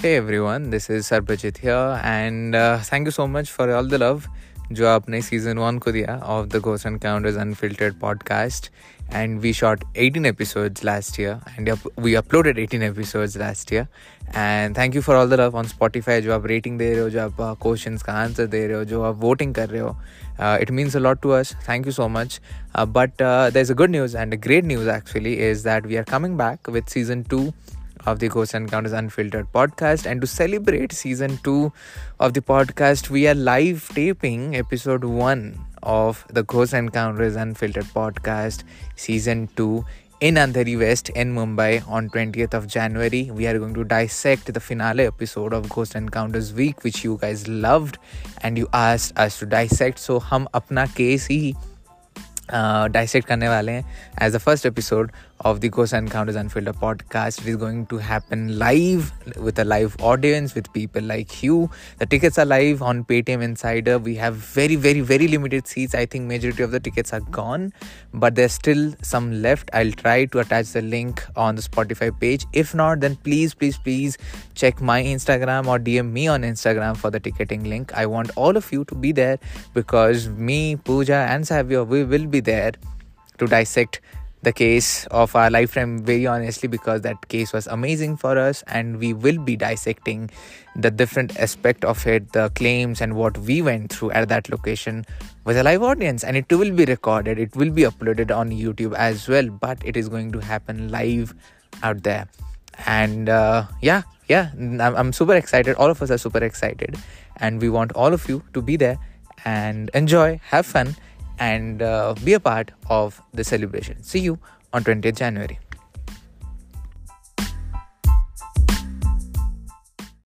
Hey everyone, this is Sarbajit here, and uh, thank you so much for all the love जो आपने season one को दिया of the ghost encounters unfiltered podcast and we shot 18 episodes last year and we uploaded 18 episodes last year and thank you for all the love on Spotify जो आप rating दे रहे हो जो आप क्वेश्चन का answer दे रहे हो जो आप वोटिंग कर रहे हो it means a lot to us thank you so much but there is a good news and a great news actually is that we are coming back with season two of the Ghost Encounters Unfiltered podcast. And to celebrate season two of the podcast, we are live taping episode one of the Ghost Encounters Unfiltered podcast, season two in Andheri West in Mumbai on 20th of January. We are going to dissect the finale episode of Ghost Encounters Week, which you guys loved and you asked us to dissect. So, hum apna case hi dissect करने वाले हैं as the first episode of the Ghost Encounters Unfiltered podcast. It is going to happen live with a live audience with people like you. The tickets are live on Paytm Insider. We have very, very, very limited seats. I think majority of the tickets are gone, but there's still some left. I'll try to attach the link on the Spotify page. If not, then please, please, please check my Instagram or DM me on Instagram for the ticketing link. I want all of you to be there because me, Pooja, and Savio, we will be there to dissect the case of our lifetime very honestly because that case was amazing for us and we will be dissecting the different aspect of it the claims and what we went through at that location with a live audience. And it will be recorded it will be uploaded on youtube as well but it is going to happen live out there. And uh, yeah yeah I'm, I'm super excited. All of us are super excited and we want all of you to be there and enjoy have fun and uh, be a part of the celebration. See you on 20th January.